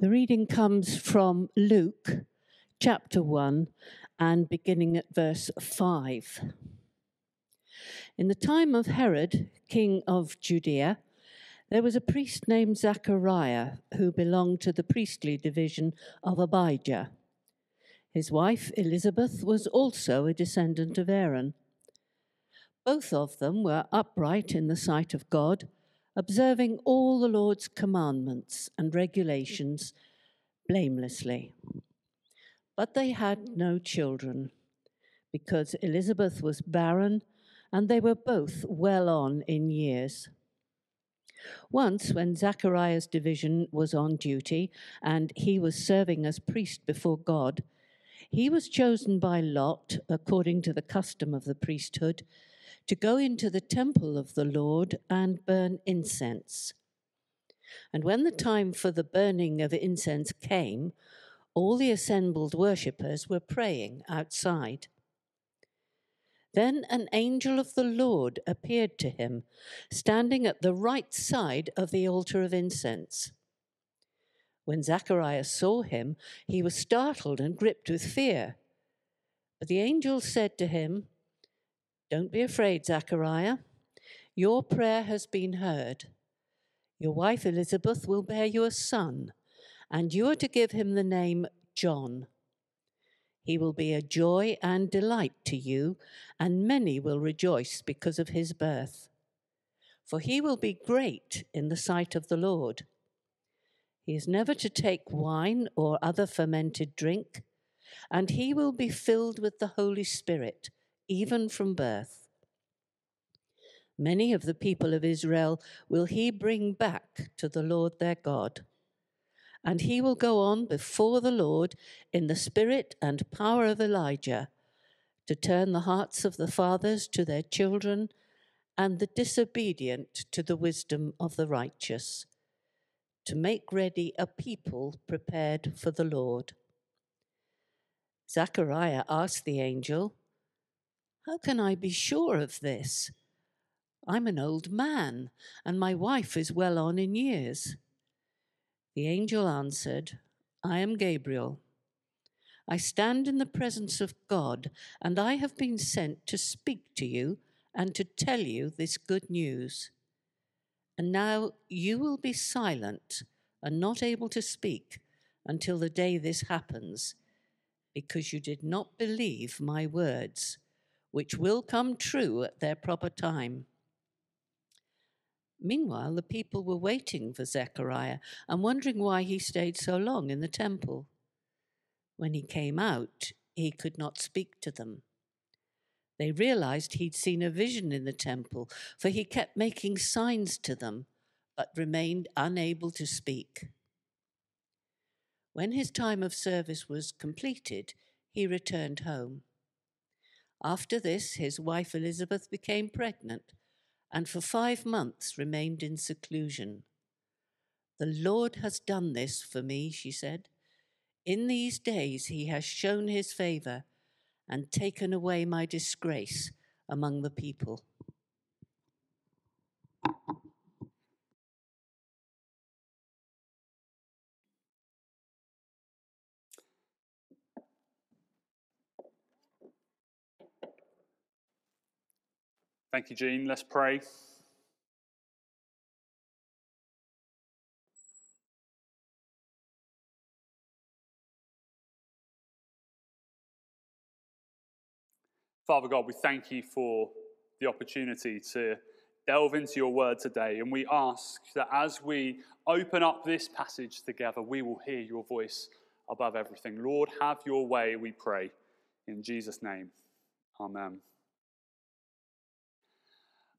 The reading comes from Luke chapter 1 and beginning at verse 5. In the time of Herod, king of Judea, there was a priest named Zachariah who belonged to the priestly division of Abijah. His wife Elizabeth was also a descendant of Aaron. Both of them were upright in the sight of God observing all the Lord's commandments and regulations blamelessly. But they had no children, because Elizabeth was barren and they were both well on in years. Once, when Zachariah's division was on duty and he was serving as priest before God, he was chosen by Lot, according to the custom of the priesthood, to go into the temple of the Lord and burn incense. And when the time for the burning of incense came, all the assembled worshippers were praying outside. Then an angel of the Lord appeared to him, standing at the right side of the altar of incense. When Zacharias saw him, he was startled and gripped with fear. But the angel said to him, don't be afraid, Zachariah. Your prayer has been heard. Your wife Elizabeth will bear you a son, and you are to give him the name John. He will be a joy and delight to you, and many will rejoice because of his birth. For he will be great in the sight of the Lord. He is never to take wine or other fermented drink, and he will be filled with the Holy Spirit even from birth. Many of the people of Israel will he bring back to the Lord their God. And he will go on before the Lord in the spirit and power of Elijah to turn the hearts of the fathers to their children and the disobedient to the wisdom of the righteous, to make ready a people prepared for the Lord. Zechariah asked the angel, how can I be sure of this? I'm an old man, and my wife is well on in years. The angel answered, I am Gabriel. I stand in the presence of God, and I have been sent to speak to you and to tell you this good news. And now you will be silent and not able to speak until the day this happens, because you did not believe my words which will come true at their proper time. Meanwhile, the people were waiting for Zechariah and wondering why he stayed so long in the temple. When he came out, he could not speak to them. They realized he'd seen a vision in the temple, for he kept making signs to them, but remained unable to speak. When his time of service was completed, he returned home. After this, his wife Elizabeth became pregnant and for five months remained in seclusion. The Lord has done this for me, she said. In these days he has shown his favor and taken away my disgrace among the people. Thank you, Jean. Let's pray. Father God, we thank you for the opportunity to delve into your word today. And we ask that as we open up this passage together, we will hear your voice above everything. Lord, have your way, we pray. In Jesus' name, amen.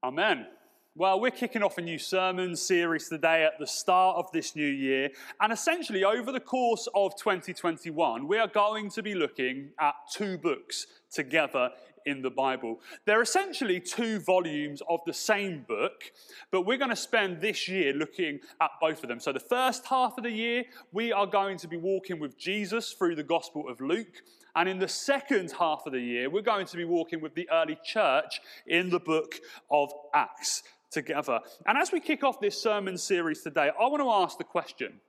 Amen. Well, we're kicking off a new sermon series today at the start of this new year. And essentially, over the course of 2021, we are going to be looking at two books together in the Bible. They're essentially two volumes of the same book, but we're going to spend this year looking at both of them. So, the first half of the year, we are going to be walking with Jesus through the Gospel of Luke. And in the second half of the year, we're going to be walking with the early church in the book of Acts together. And as we kick off this sermon series today, I want to ask the question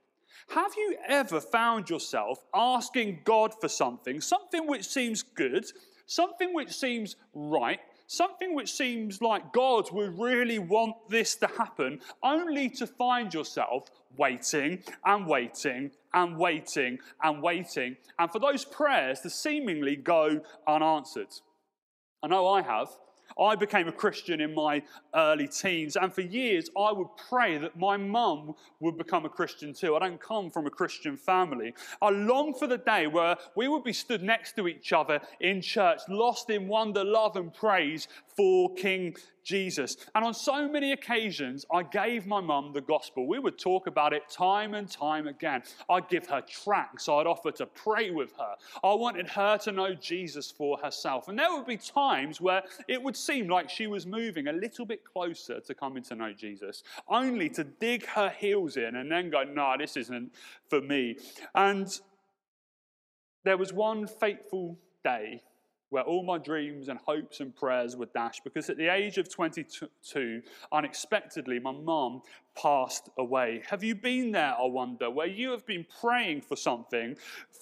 Have you ever found yourself asking God for something, something which seems good, something which seems right, something which seems like God would really want this to happen, only to find yourself waiting and waiting and waiting and waiting, and for those prayers to seemingly go unanswered? I know I have. I became a Christian in my early teens, and for years I would pray that my mum would become a Christian too. I don't come from a Christian family. I long for the day where we would be stood next to each other in church, lost in wonder, love, and praise for King Jesus. And on so many occasions, I gave my mum the gospel. We would talk about it time and time again. I'd give her tracts, I'd offer to pray with her. I wanted her to know Jesus for herself. And there would be times where it would seem like she was moving a little bit closer to coming to know Jesus, only to dig her heels in and then go, no, this isn't for me. And there was one fateful day where all my dreams and hopes and prayers were dashed because at the age of 22, unexpectedly, my mum passed away. Have you been there, I wonder, where you have been praying for something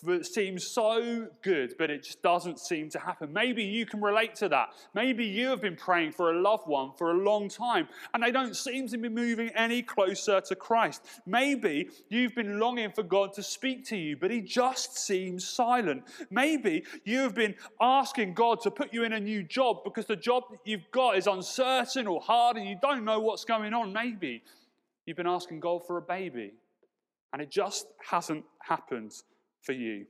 that seems so good, but it just doesn't seem to happen? Maybe you can relate to that. Maybe you have been praying for a loved one for a long time and they don't seem to be moving any closer to Christ. Maybe you've been longing for God to speak to you, but He just seems silent. Maybe you have been asking God to put you in a new job because the job that you've got is uncertain or hard and you don't know what's going on. Maybe You've been asking God for a baby, and it just hasn't happened for you.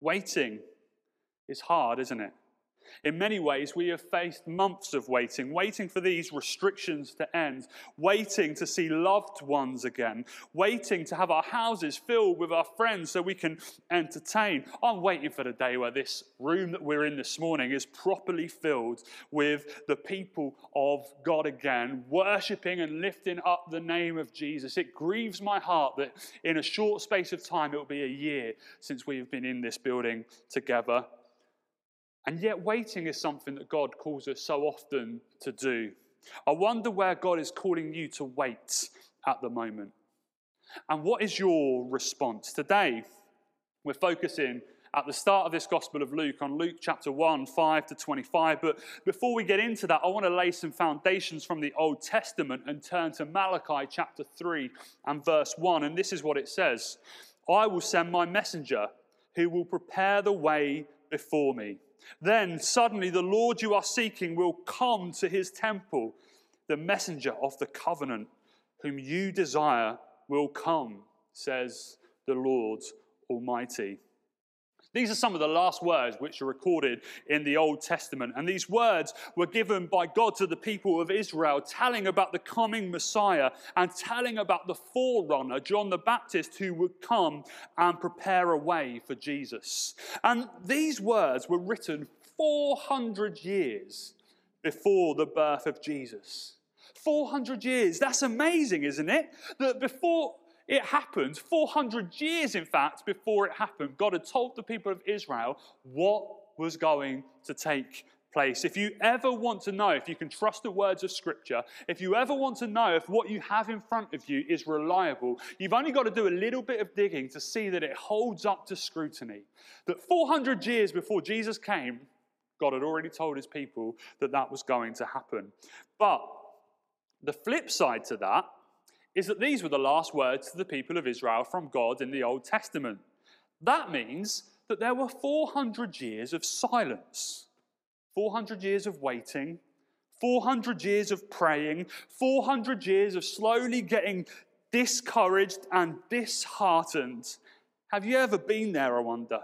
Waiting is hard, isn't it? In many ways, we have faced months of waiting, waiting for these restrictions to end, waiting to see loved ones again, waiting to have our houses filled with our friends so we can entertain. I'm waiting for the day where this room that we're in this morning is properly filled with the people of God again, worshipping and lifting up the name of Jesus. It grieves my heart that in a short space of time, it will be a year since we have been in this building together. And yet, waiting is something that God calls us so often to do. I wonder where God is calling you to wait at the moment. And what is your response? Today, we're focusing at the start of this Gospel of Luke on Luke chapter 1, 5 to 25. But before we get into that, I want to lay some foundations from the Old Testament and turn to Malachi chapter 3 and verse 1. And this is what it says I will send my messenger who will prepare the way before me. Then suddenly the Lord you are seeking will come to his temple. The messenger of the covenant, whom you desire, will come, says the Lord Almighty. These are some of the last words which are recorded in the Old Testament. And these words were given by God to the people of Israel, telling about the coming Messiah and telling about the forerunner, John the Baptist, who would come and prepare a way for Jesus. And these words were written 400 years before the birth of Jesus. 400 years. That's amazing, isn't it? That before it happened 400 years, in fact, before it happened. God had told the people of Israel what was going to take place. If you ever want to know if you can trust the words of Scripture, if you ever want to know if what you have in front of you is reliable, you've only got to do a little bit of digging to see that it holds up to scrutiny. That 400 years before Jesus came, God had already told his people that that was going to happen. But the flip side to that is that these were the last words to the people of Israel from God in the Old Testament. That means that there were 400 years of silence, 400 years of waiting, 400 years of praying, 400 years of slowly getting discouraged and disheartened. Have you ever been there, I wonder?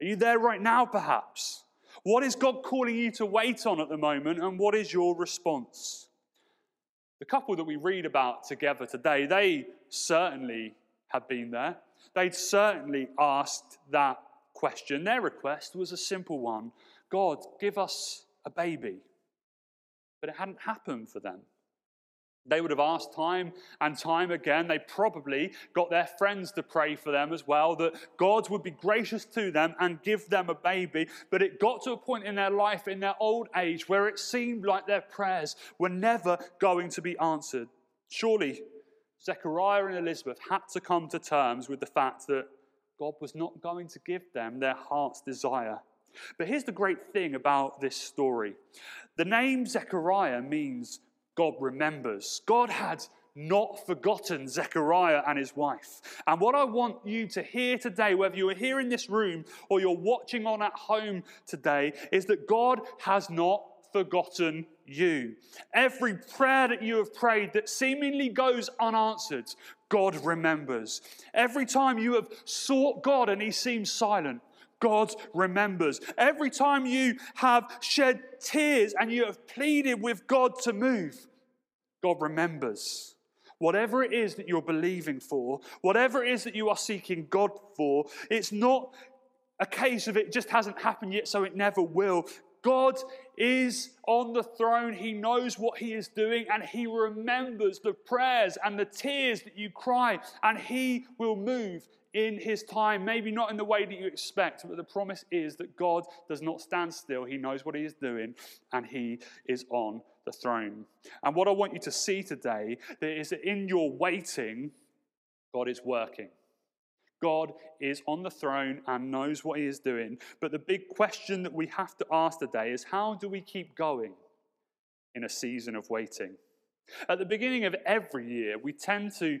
Are you there right now, perhaps? What is God calling you to wait on at the moment, and what is your response? The couple that we read about together today, they certainly had been there. They'd certainly asked that question. Their request was a simple one God, give us a baby. But it hadn't happened for them. They would have asked time and time again. They probably got their friends to pray for them as well, that God would be gracious to them and give them a baby. But it got to a point in their life, in their old age, where it seemed like their prayers were never going to be answered. Surely Zechariah and Elizabeth had to come to terms with the fact that God was not going to give them their heart's desire. But here's the great thing about this story the name Zechariah means God remembers. God had not forgotten Zechariah and his wife. And what I want you to hear today, whether you are here in this room or you're watching on at home today, is that God has not forgotten you. Every prayer that you have prayed that seemingly goes unanswered, God remembers. Every time you have sought God and he seems silent, God remembers. Every time you have shed tears and you have pleaded with God to move, God remembers. Whatever it is that you're believing for, whatever it is that you are seeking God for, it's not a case of it just hasn't happened yet, so it never will. God is on the throne. He knows what He is doing, and He remembers the prayers and the tears that you cry, and He will move in His time. Maybe not in the way that you expect, but the promise is that God does not stand still. He knows what He is doing, and He is on the throne. And what I want you to see today is that in your waiting, God is working. God is on the throne and knows what he is doing. But the big question that we have to ask today is how do we keep going in a season of waiting? At the beginning of every year, we tend to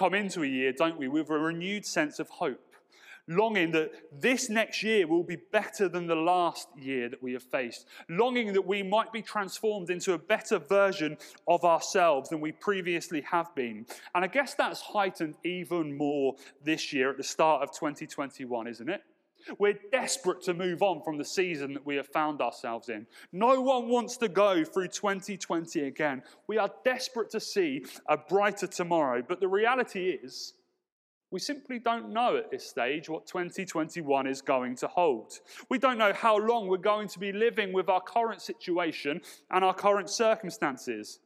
come into a year, don't we, with a renewed sense of hope longing that this next year will be better than the last year that we have faced, longing that we might be transformed into a better version of ourselves than we previously have been. And I guess that's heightened even more this year at the start of 2021, isn't it? We're desperate to move on from the season that we have found ourselves in. No one wants to go through 2020 again. We are desperate to see a brighter tomorrow. But the reality is, we simply don't know at this stage what 2021 is going to hold. We don't know how long we're going to be living with our current situation and our current circumstances.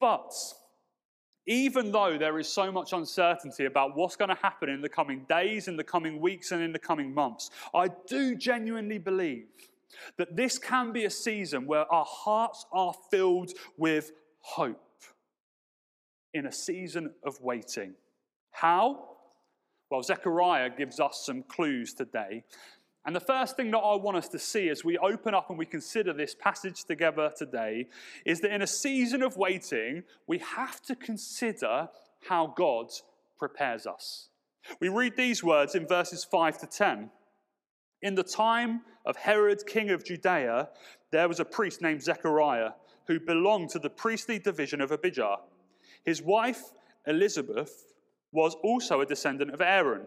But even though there is so much uncertainty about what's going to happen in the coming days, in the coming weeks, and in the coming months, I do genuinely believe that this can be a season where our hearts are filled with hope in a season of waiting. How? Well, Zechariah gives us some clues today. And the first thing that I want us to see as we open up and we consider this passage together today is that in a season of waiting, we have to consider how God prepares us. We read these words in verses 5 to 10. In the time of Herod, king of Judea, there was a priest named Zechariah who belonged to the priestly division of Abijah. His wife, Elizabeth, was also a descendant of Aaron.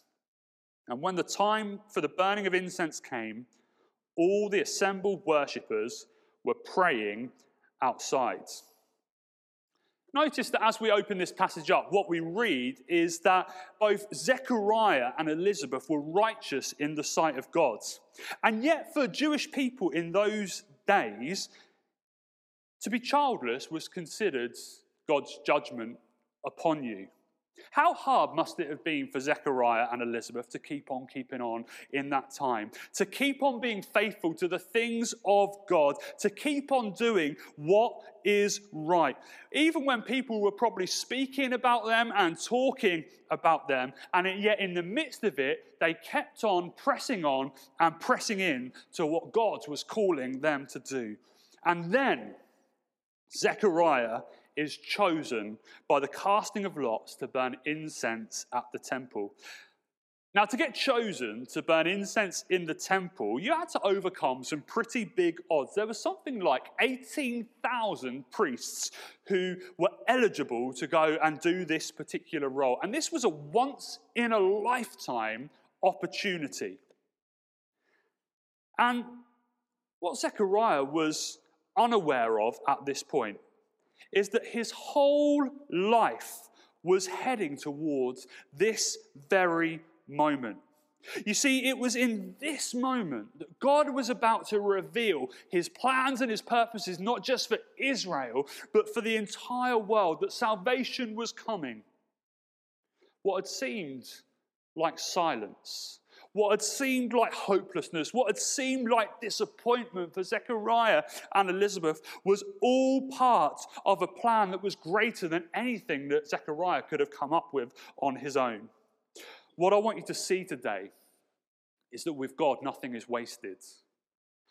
And when the time for the burning of incense came, all the assembled worshippers were praying outside. Notice that as we open this passage up, what we read is that both Zechariah and Elizabeth were righteous in the sight of God. And yet, for Jewish people in those days, to be childless was considered God's judgment upon you. How hard must it have been for Zechariah and Elizabeth to keep on keeping on in that time? To keep on being faithful to the things of God, to keep on doing what is right. Even when people were probably speaking about them and talking about them, and yet in the midst of it, they kept on pressing on and pressing in to what God was calling them to do. And then Zechariah is chosen by the casting of lots to burn incense at the temple. Now, to get chosen to burn incense in the temple, you had to overcome some pretty big odds. There was something like 18,000 priests who were eligible to go and do this particular role. And this was a once in a lifetime opportunity. And what Zechariah was unaware of at this point is that his whole life was heading towards this very moment. You see, it was in this moment that God was about to reveal his plans and his purposes, not just for Israel, but for the entire world, that salvation was coming. What had seemed like silence, what had seemed like hopelessness, what had seemed like disappointment for Zechariah and Elizabeth was all part of a plan that was greater than anything that Zechariah could have come up with on his own. What I want you to see today is that with God, nothing is wasted.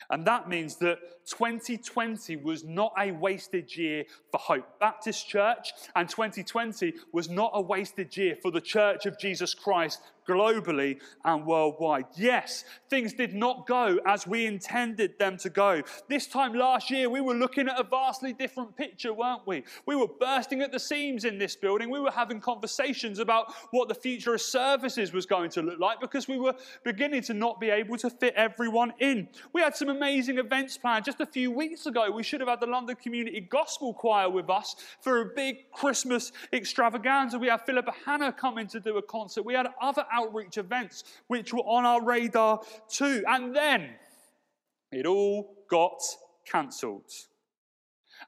And that means that 2020 was not a wasted year for Hope Baptist Church, and 2020 was not a wasted year for the Church of Jesus Christ globally and worldwide. Yes, things did not go as we intended them to go. This time last year, we were looking at a vastly different picture, weren't we? We were bursting at the seams in this building. We were having conversations about what the future of services was going to look like because we were beginning to not be able to fit everyone in. We had some amazing events planned. Just a few weeks ago, we should have had the London Community Gospel Choir with us for a big Christmas extravaganza. We had Philippa Hanna coming to do a concert. We had other outreach events which were on our radar too. And then it all got cancelled.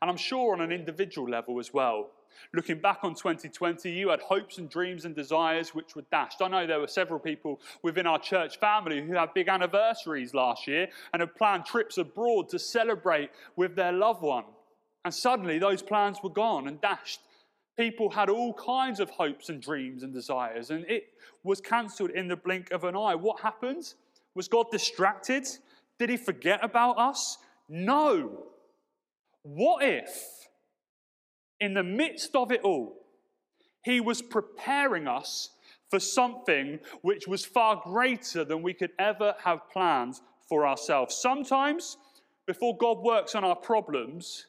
And I'm sure on an individual level as well. Looking back on 2020, you had hopes and dreams and desires which were dashed. I know there were several people within our church family who had big anniversaries last year and had planned trips abroad to celebrate with their loved one. And suddenly those plans were gone and dashed. People had all kinds of hopes and dreams and desires, and it was cancelled in the blink of an eye. What happened? Was God distracted? Did he forget about us? No. What if, in the midst of it all, he was preparing us for something which was far greater than we could ever have planned for ourselves? Sometimes, before God works on our problems,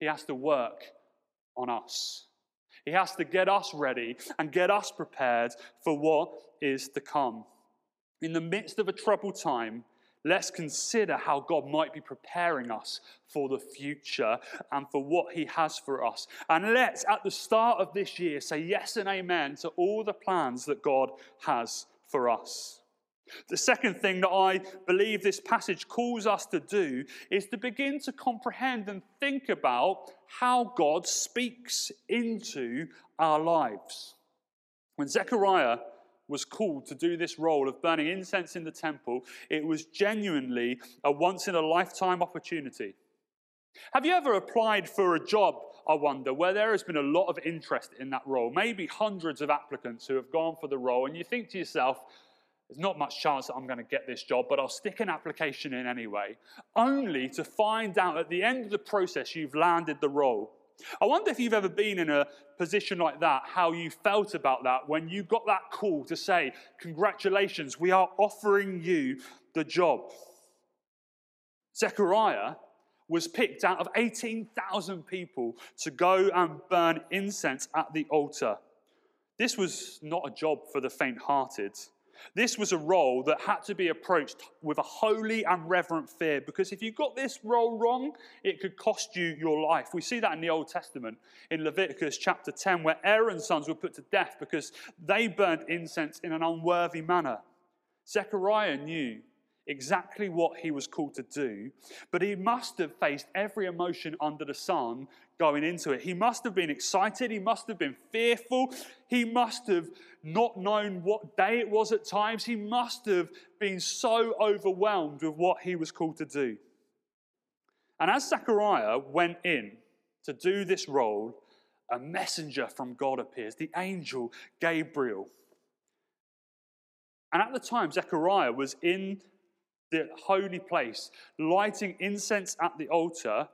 he has to work on us. He has to get us ready and get us prepared for what is to come. In the midst of a troubled time, let's consider how God might be preparing us for the future and for what He has for us. And let's, at the start of this year, say yes and amen to all the plans that God has for us. The second thing that I believe this passage calls us to do is to begin to comprehend and think about how God speaks into our lives. When Zechariah was called to do this role of burning incense in the temple, it was genuinely a once in a lifetime opportunity. Have you ever applied for a job, I wonder, where there has been a lot of interest in that role? Maybe hundreds of applicants who have gone for the role, and you think to yourself, there's not much chance that I'm going to get this job, but I'll stick an application in anyway, only to find out at the end of the process you've landed the role. I wonder if you've ever been in a position like that, how you felt about that when you got that call to say, Congratulations, we are offering you the job. Zechariah was picked out of 18,000 people to go and burn incense at the altar. This was not a job for the faint hearted. This was a role that had to be approached with a holy and reverent fear because if you got this role wrong, it could cost you your life. We see that in the Old Testament in Leviticus chapter 10, where Aaron's sons were put to death because they burned incense in an unworthy manner. Zechariah knew exactly what he was called to do, but he must have faced every emotion under the sun going into it. He must have been excited, he must have been fearful, he must have not known what day it was at times, he must have been so overwhelmed with what he was called to do. And as Zechariah went in to do this role, a messenger from God appears, the angel Gabriel. And at the time, Zechariah was in the holy place, lighting incense at the altar,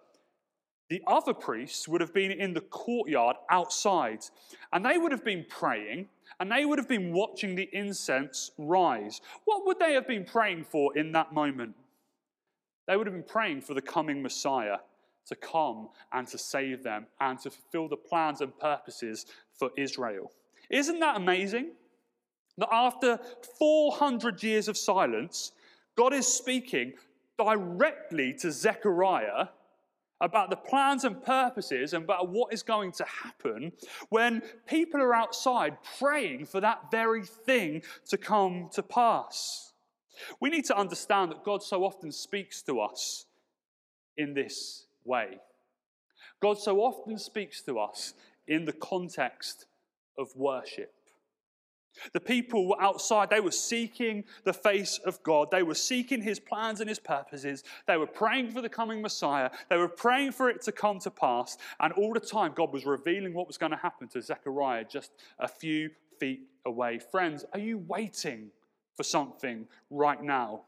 the other priests would have been in the courtyard outside, and they would have been praying, and they would have been watching the incense rise. What would they have been praying for in that moment? They would have been praying for the coming Messiah to come and to save them and to fulfill the plans and purposes for Israel. Isn't that amazing? That after 400 years of silence, God is speaking directly to Zechariah about the plans and purposes and about what is going to happen when people are outside praying for that very thing to come to pass. We need to understand that God so often speaks to us in this way. God so often speaks to us in the context of worship. The people were outside, they were seeking the face of God. They were seeking his plans and his purposes. They were praying for the coming Messiah. They were praying for it to come to pass. And all the time, God was revealing what was going to happen to Zechariah just a few feet away. Friends, are you waiting for something right now?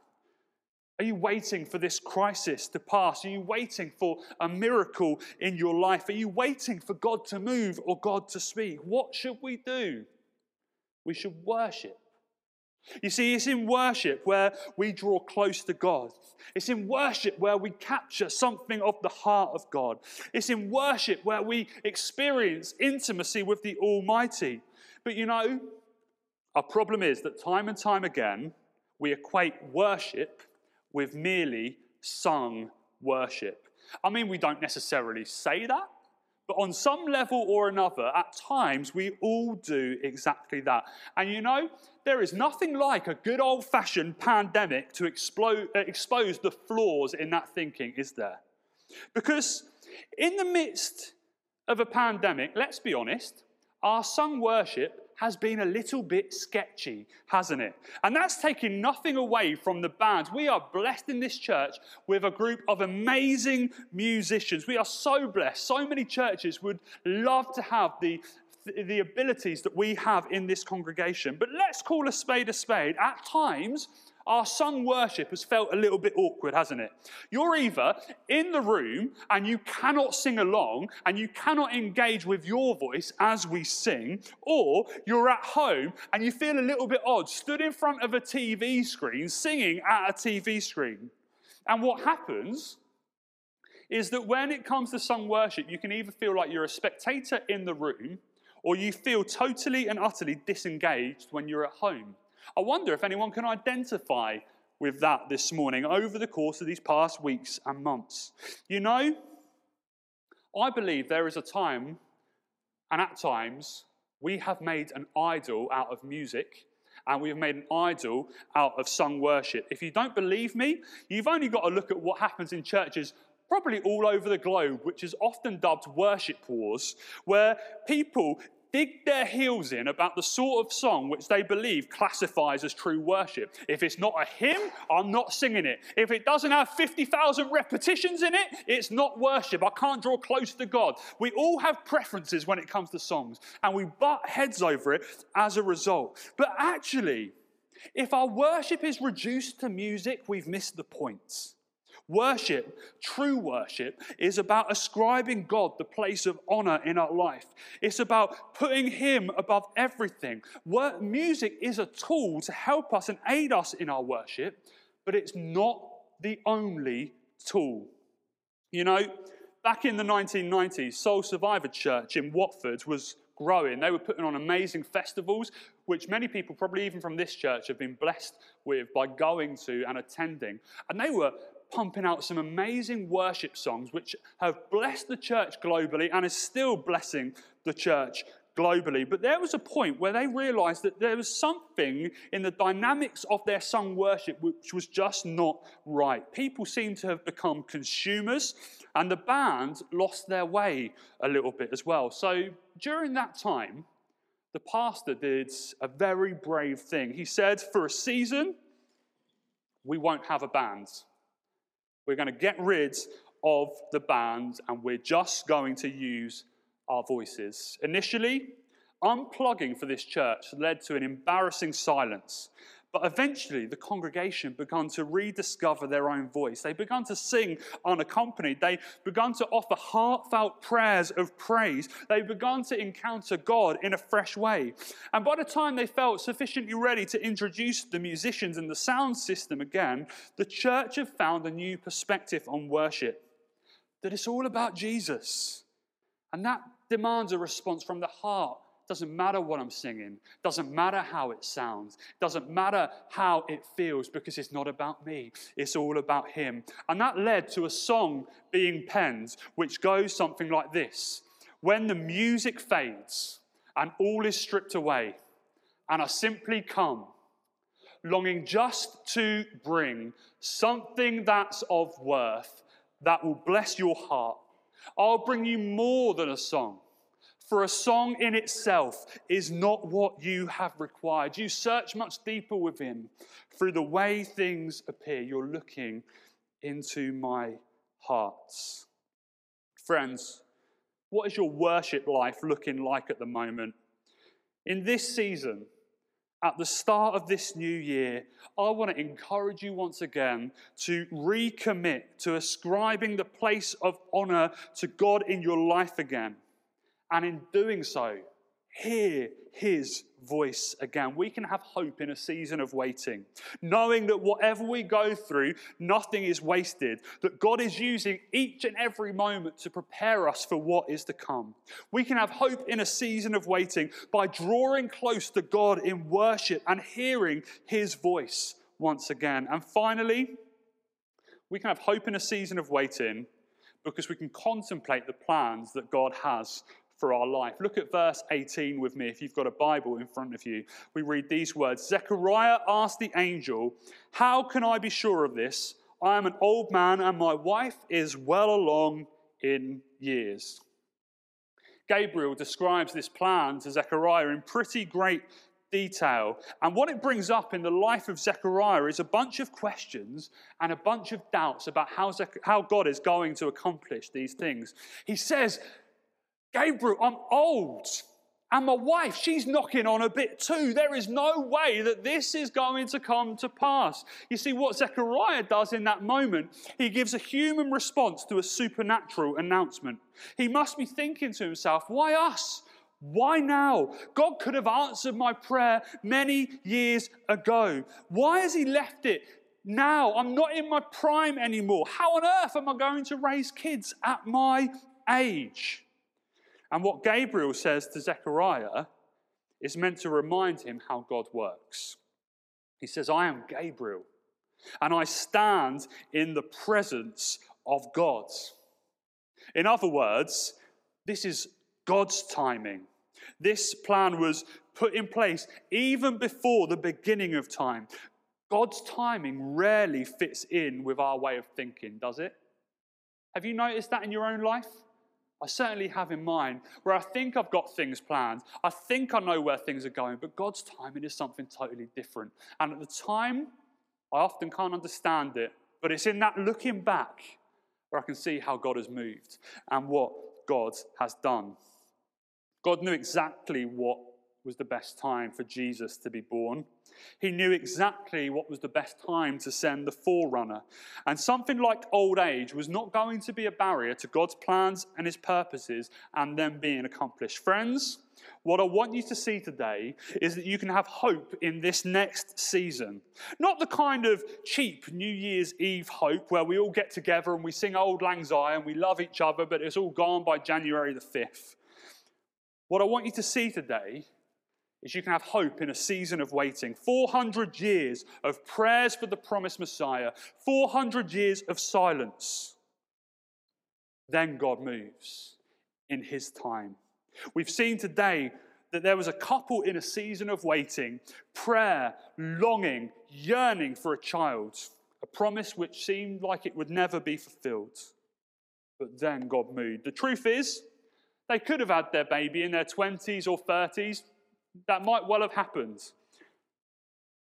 Are you waiting for this crisis to pass? Are you waiting for a miracle in your life? Are you waiting for God to move or God to speak? What should we do? We should worship. You see, it's in worship where we draw close to God. It's in worship where we capture something of the heart of God. It's in worship where we experience intimacy with the Almighty. But you know, our problem is that time and time again, we equate worship with merely sung worship. I mean, we don't necessarily say that, but on some level or another, at times, we all do exactly that. And you know, there is nothing like a good old fashioned pandemic to explode, uh, expose the flaws in that thinking, is there? Because in the midst of a pandemic, let's be honest, our sung worship has been a little bit sketchy, hasn't it? And that's taking nothing away from the band. We are blessed in this church with a group of amazing musicians. We are so blessed. So many churches would love to have the the abilities that we have in this congregation. But let's call a spade a spade. At times, our sung worship has felt a little bit awkward, hasn't it? You're either in the room and you cannot sing along and you cannot engage with your voice as we sing, or you're at home and you feel a little bit odd, stood in front of a TV screen, singing at a TV screen. And what happens is that when it comes to sung worship, you can either feel like you're a spectator in the room or you feel totally and utterly disengaged when you're at home. I wonder if anyone can identify with that this morning over the course of these past weeks and months. You know, I believe there is a time, and at times, we have made an idol out of music and we have made an idol out of sung worship. If you don't believe me, you've only got to look at what happens in churches probably all over the globe, which is often dubbed worship wars, where people dig their heels in about the sort of song which they believe classifies as true worship. If it's not a hymn, I'm not singing it. If it doesn't have 50,000 repetitions in it, it's not worship. I can't draw close to God. We all have preferences when it comes to songs, and we butt heads over it as a result. But actually, if our worship is reduced to music, we've missed the point. Worship, true worship, is about ascribing God the place of honor in our life. It's about putting Him above everything. music is a tool to help us and aid us in our worship, but it's not the only tool. You know, back in the 1990s, Soul Survivor Church in Watford was growing. They were putting on amazing festivals, which many people, probably even from this church, have been blessed with by going to and attending. And they were pumping out some amazing worship songs which have blessed the church globally and is still blessing the church globally. But there was a point where they realized that there was something in the dynamics of their sung worship which was just not right. People seemed to have become consumers, and the band lost their way a little bit as well. So during that time, the pastor did a very brave thing. He said, For a season, we won't have a band. We're going to get rid of the band and we're just going to use our voices. Initially, unplugging for this church led to an embarrassing silence but eventually, the congregation began to rediscover their own voice. They began to sing unaccompanied. They began to offer heartfelt prayers of praise. They began to encounter God in a fresh way. And by the time they felt sufficiently ready to introduce the musicians and the sound system again, the church had found a new perspective on worship that it's all about Jesus. And that demands a response from the heart Doesn't matter what I'm singing. Doesn't matter how it sounds. Doesn't matter how it feels because it's not about me. It's all about Him. And that led to a song being penned, which goes something like this When the music fades and all is stripped away, and I simply come, longing just to bring something that's of worth that will bless your heart. I'll bring you more than a song. For a song in itself is not what you have required. You search much deeper within. Through the way things appear, you're looking into my hearts. Friends, what is your worship life looking like at the moment? In this season, at the start of this new year, I want to encourage you once again to recommit to ascribing the place of honor to God in your life again. And in doing so, hear his voice again. We can have hope in a season of waiting, knowing that whatever we go through, nothing is wasted, that God is using each and every moment to prepare us for what is to come. We can have hope in a season of waiting by drawing close to God in worship and hearing his voice once again. And finally, we can have hope in a season of waiting because we can contemplate the plans that God has for our life. Look at verse 18 with me if you've got a Bible in front of you. We read these words Zechariah asked the angel, How can I be sure of this? I am an old man and my wife is well along in years. Gabriel describes this plan to Zechariah in pretty great detail. And what it brings up in the life of Zechariah is a bunch of questions and a bunch of doubts about how, how God is going to accomplish these things. He says, Gabriel, I'm old. And my wife, she's knocking on a bit too. There is no way that this is going to come to pass. You see, what Zechariah does in that moment, he gives a human response to a supernatural announcement. He must be thinking to himself, why us? Why now? God could have answered my prayer many years ago. Why has He left it now? I'm not in my prime anymore. How on earth am I going to raise kids at my age? And what Gabriel says to Zechariah is meant to remind him how God works. He says, I am Gabriel, and I stand in the presence of God. In other words, this is God's timing. This plan was put in place even before the beginning of time. God's timing rarely fits in with our way of thinking, does it? Have you noticed that in your own life? I certainly have in mind where I think I've got things planned. I think I know where things are going, but God's timing is something totally different. And at the time, I often can't understand it, but it's in that looking back where I can see how God has moved and what God has done. God knew exactly what was the best time for Jesus to be born. He knew exactly what was the best time to send the forerunner. And something like old age was not going to be a barrier to God's plans and his purposes and them being accomplished. Friends, what I want you to see today is that you can have hope in this next season. Not the kind of cheap New Year's Eve hope where we all get together and we sing Auld Lang Syne and we love each other, but it's all gone by January the 5th. What I want you to see today is you can have hope in a season of waiting. 400 years of prayers for the promised Messiah, 400 years of silence. Then God moves in his time. We've seen today that there was a couple in a season of waiting, prayer, longing, yearning for a child, a promise which seemed like it would never be fulfilled. But then God moved. The truth is, they could have had their baby in their 20s or 30s, that might well have happened.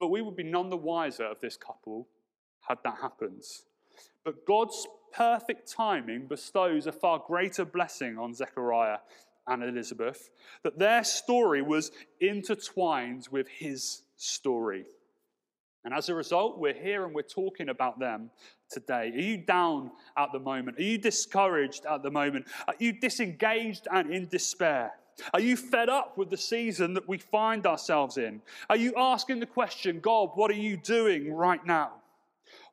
But we would be none the wiser of this couple had that happened. But God's perfect timing bestows a far greater blessing on Zechariah and Elizabeth, that their story was intertwined with his story. And as a result, we're here and we're talking about them today. Are you down at the moment? Are you discouraged at the moment? Are you disengaged and in despair? Are you fed up with the season that we find ourselves in? Are you asking the question, God, what are you doing right now?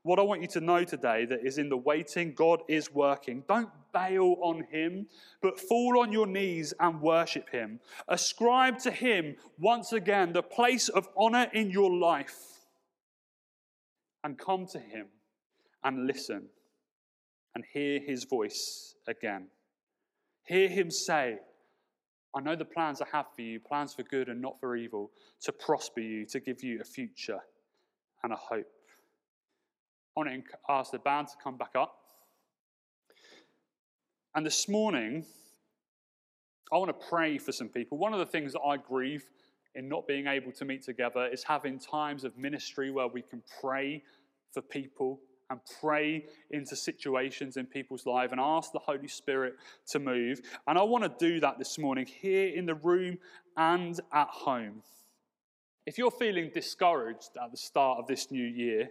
What I want you to know today that is in the waiting, God is working. Don't bail on Him, but fall on your knees and worship Him. Ascribe to Him once again the place of honor in your life. And come to Him and listen and hear His voice again. Hear Him say, I know the plans I have for you, plans for good and not for evil, to prosper you, to give you a future and a hope. I want to ask the band to come back up. And this morning, I want to pray for some people. One of the things that I grieve in not being able to meet together is having times of ministry where we can pray for people and pray into situations in people's life and ask the Holy Spirit to move. And I want to do that this morning here in the room and at home. If you're feeling discouraged at the start of this new year,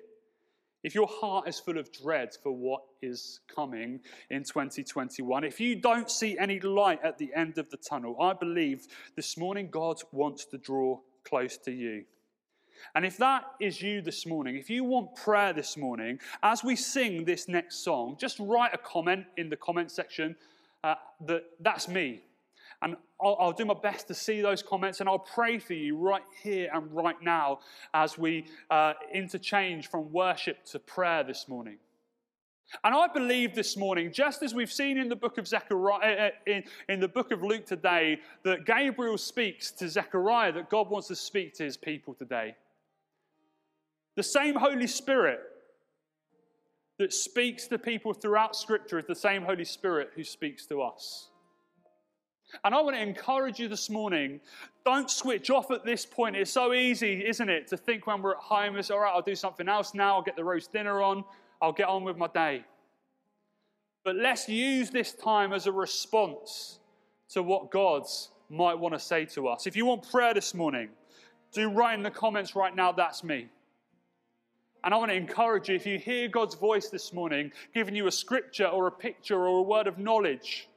if your heart is full of dread for what is coming in 2021, if you don't see any light at the end of the tunnel, I believe this morning God wants to draw close to you. And if that is you this morning, if you want prayer this morning, as we sing this next song, just write a comment in the comment section uh, that that's me. And I'll, I'll, do my best to see those comments and I'll pray for you right here and right now as we uh, interchange from worship to prayer this morning. And I believe this morning, just as we've seen in the book of Zechariah, uh, uh, in, in the book of Luke today, that Gabriel speaks to Zechariah, that God wants to speak to his people today. The same Holy Spirit that speaks to people throughout Scripture is the same Holy Spirit who speaks to us. And I want to encourage you this morning don't switch off at this point. It's so easy, isn't it, to think when we're at home, it's all right, I'll do something else now, I'll get the roast dinner on, I'll get on with my day. But let's use this time as a response to what God might want to say to us. If you want prayer this morning, do write in the comments right now, that's me. And I want to encourage you if you hear God's voice this morning, giving you a scripture or a picture or a word of knowledge,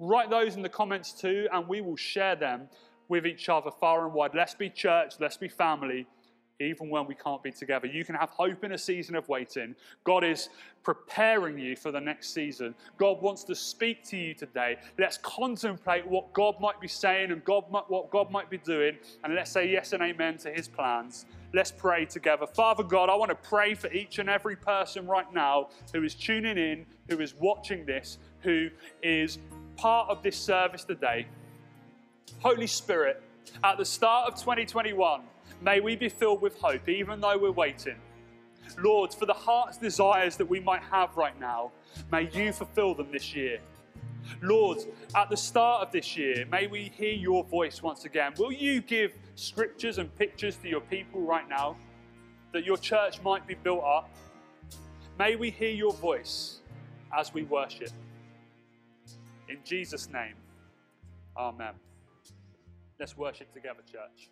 Write those in the comments too, and we will share them with each other far and wide. Let's be church, let's be family, even when we can't be together. You can have hope in a season of waiting. God is preparing you for the next season. God wants to speak to you today. Let's contemplate what God might be saying and God what God might be doing, and let's say yes and amen to his plans. Let's pray together. Father God, I want to pray for each and every person right now who is tuning in, who is watching this, who is part of this service today, Holy Spirit, at the start of 2021, may we be filled with hope, even though we're waiting. Lord, for the heart's desires that we might have right now, may you fulfill them this year. Lord, at the start of this year, may we hear your voice once again. Will you give scriptures and pictures to your people right now that your church might be built up? May we hear your voice as we worship. In Jesus' name, amen. Let's worship together, church.